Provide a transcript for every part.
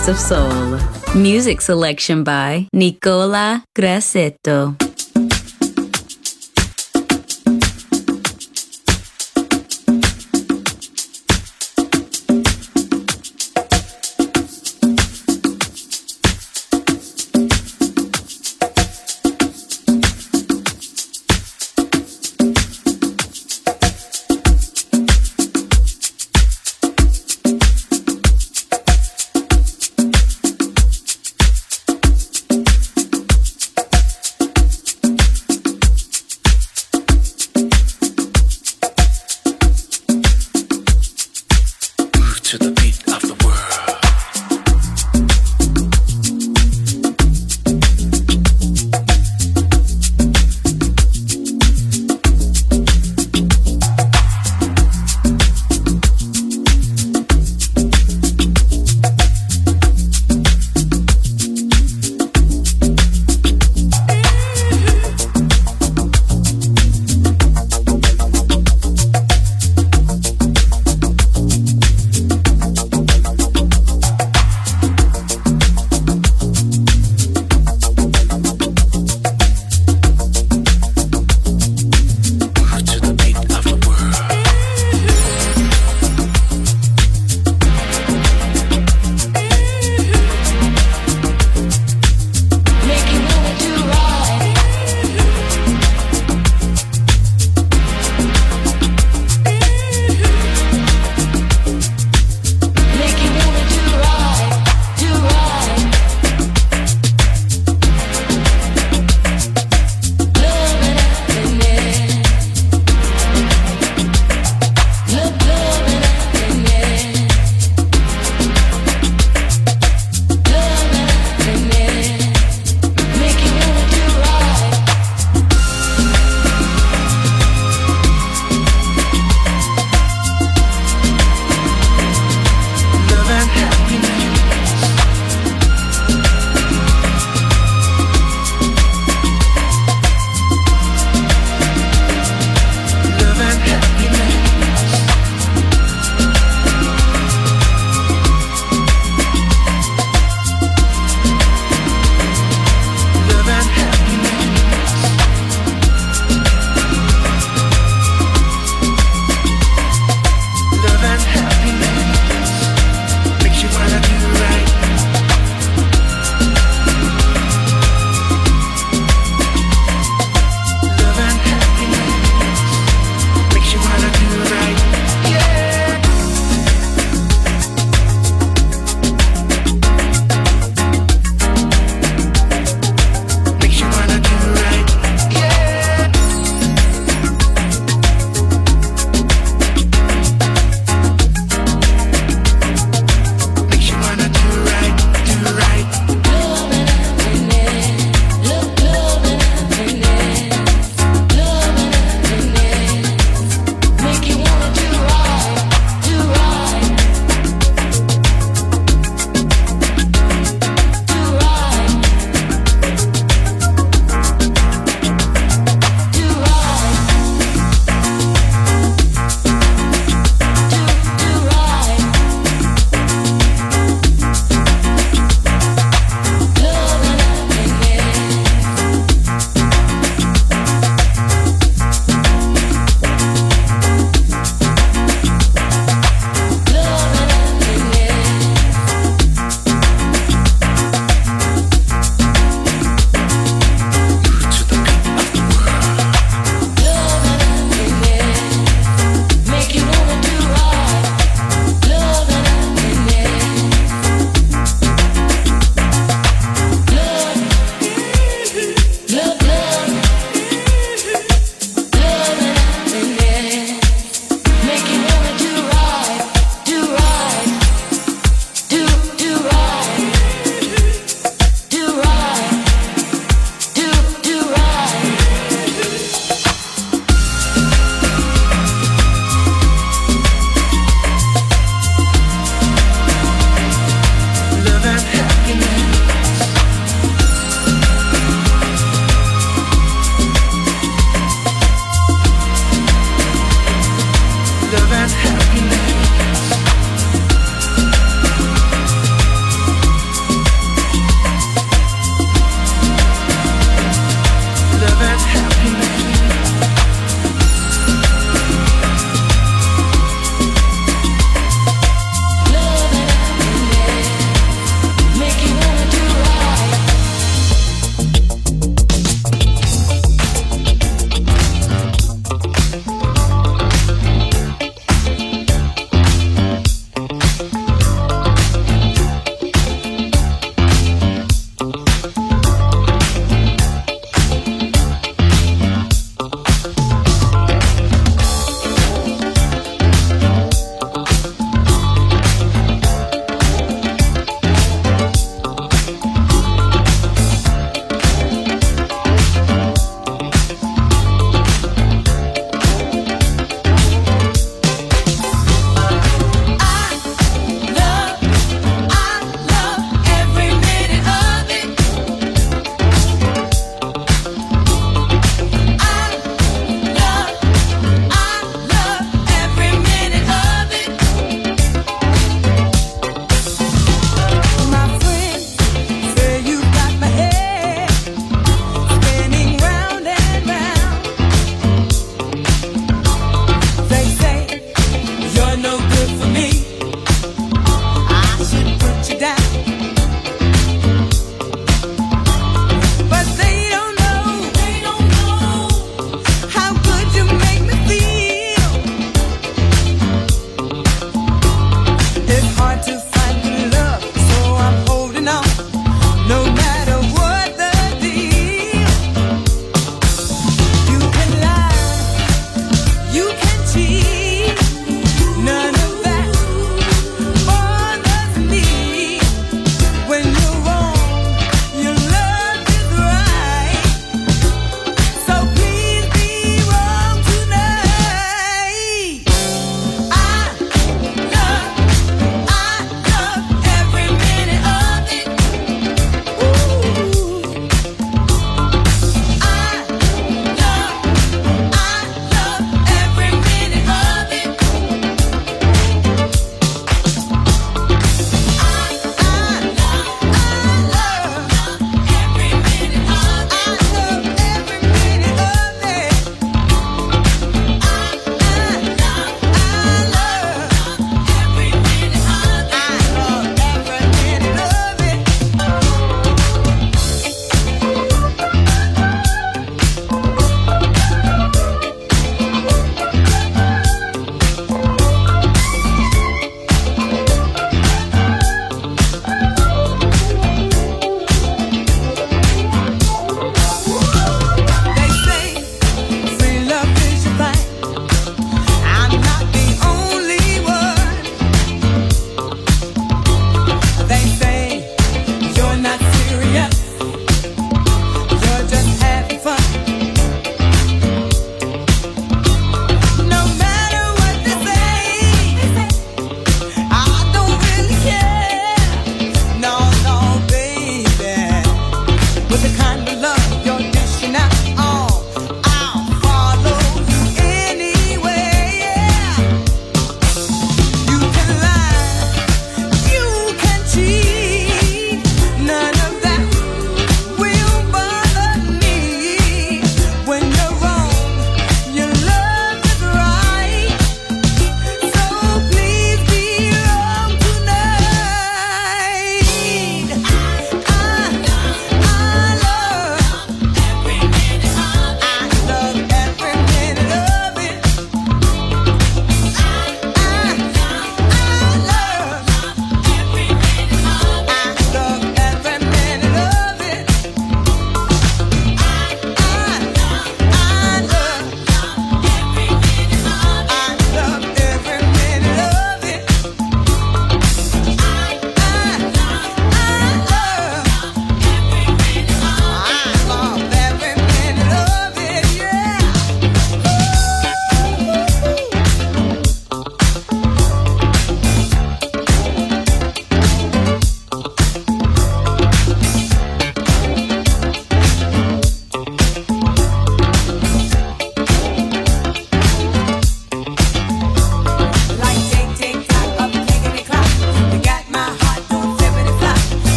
Best of soul. Music selection by Nicola Grassetto.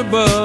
impossible.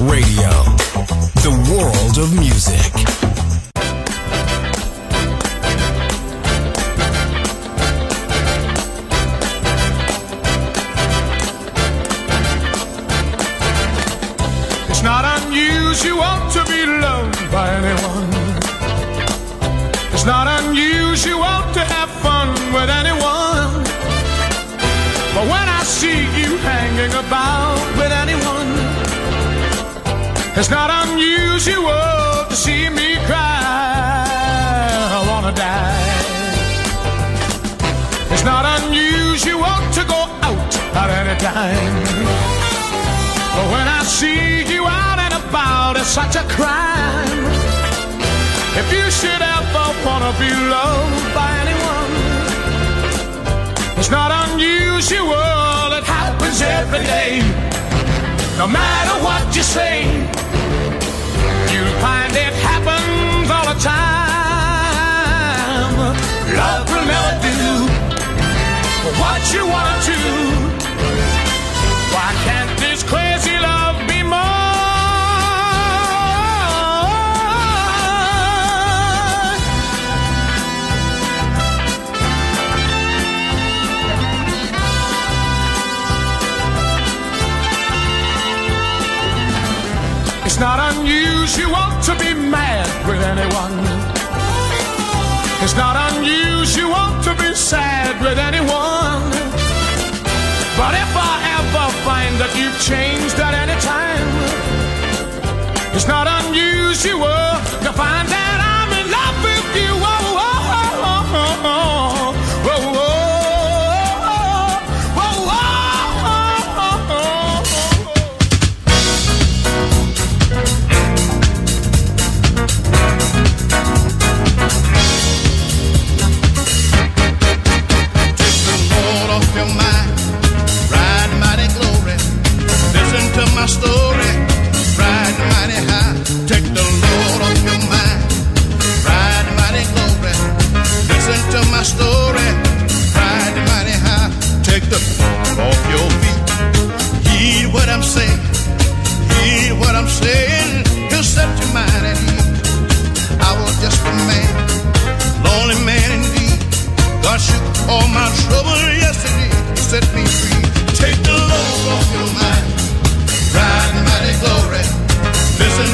Radio. she want to be mad with anyone. It's not on you she want to be sad with anyone. But if I ever find that you've changed at any time, it's not on you she will to find that I'm in love with you. I stole.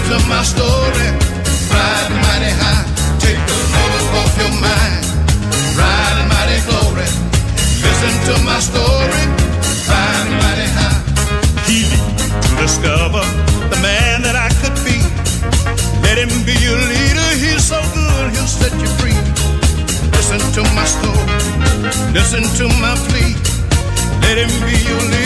to my story. Ride mighty high, take the load off your mind. Ride mighty glory, listen to my story. Ride mighty high. He to discover the man that I could be. Let him be your leader. He's so good, he'll set you free. Listen to my story. Listen to my plea. Let him be your leader.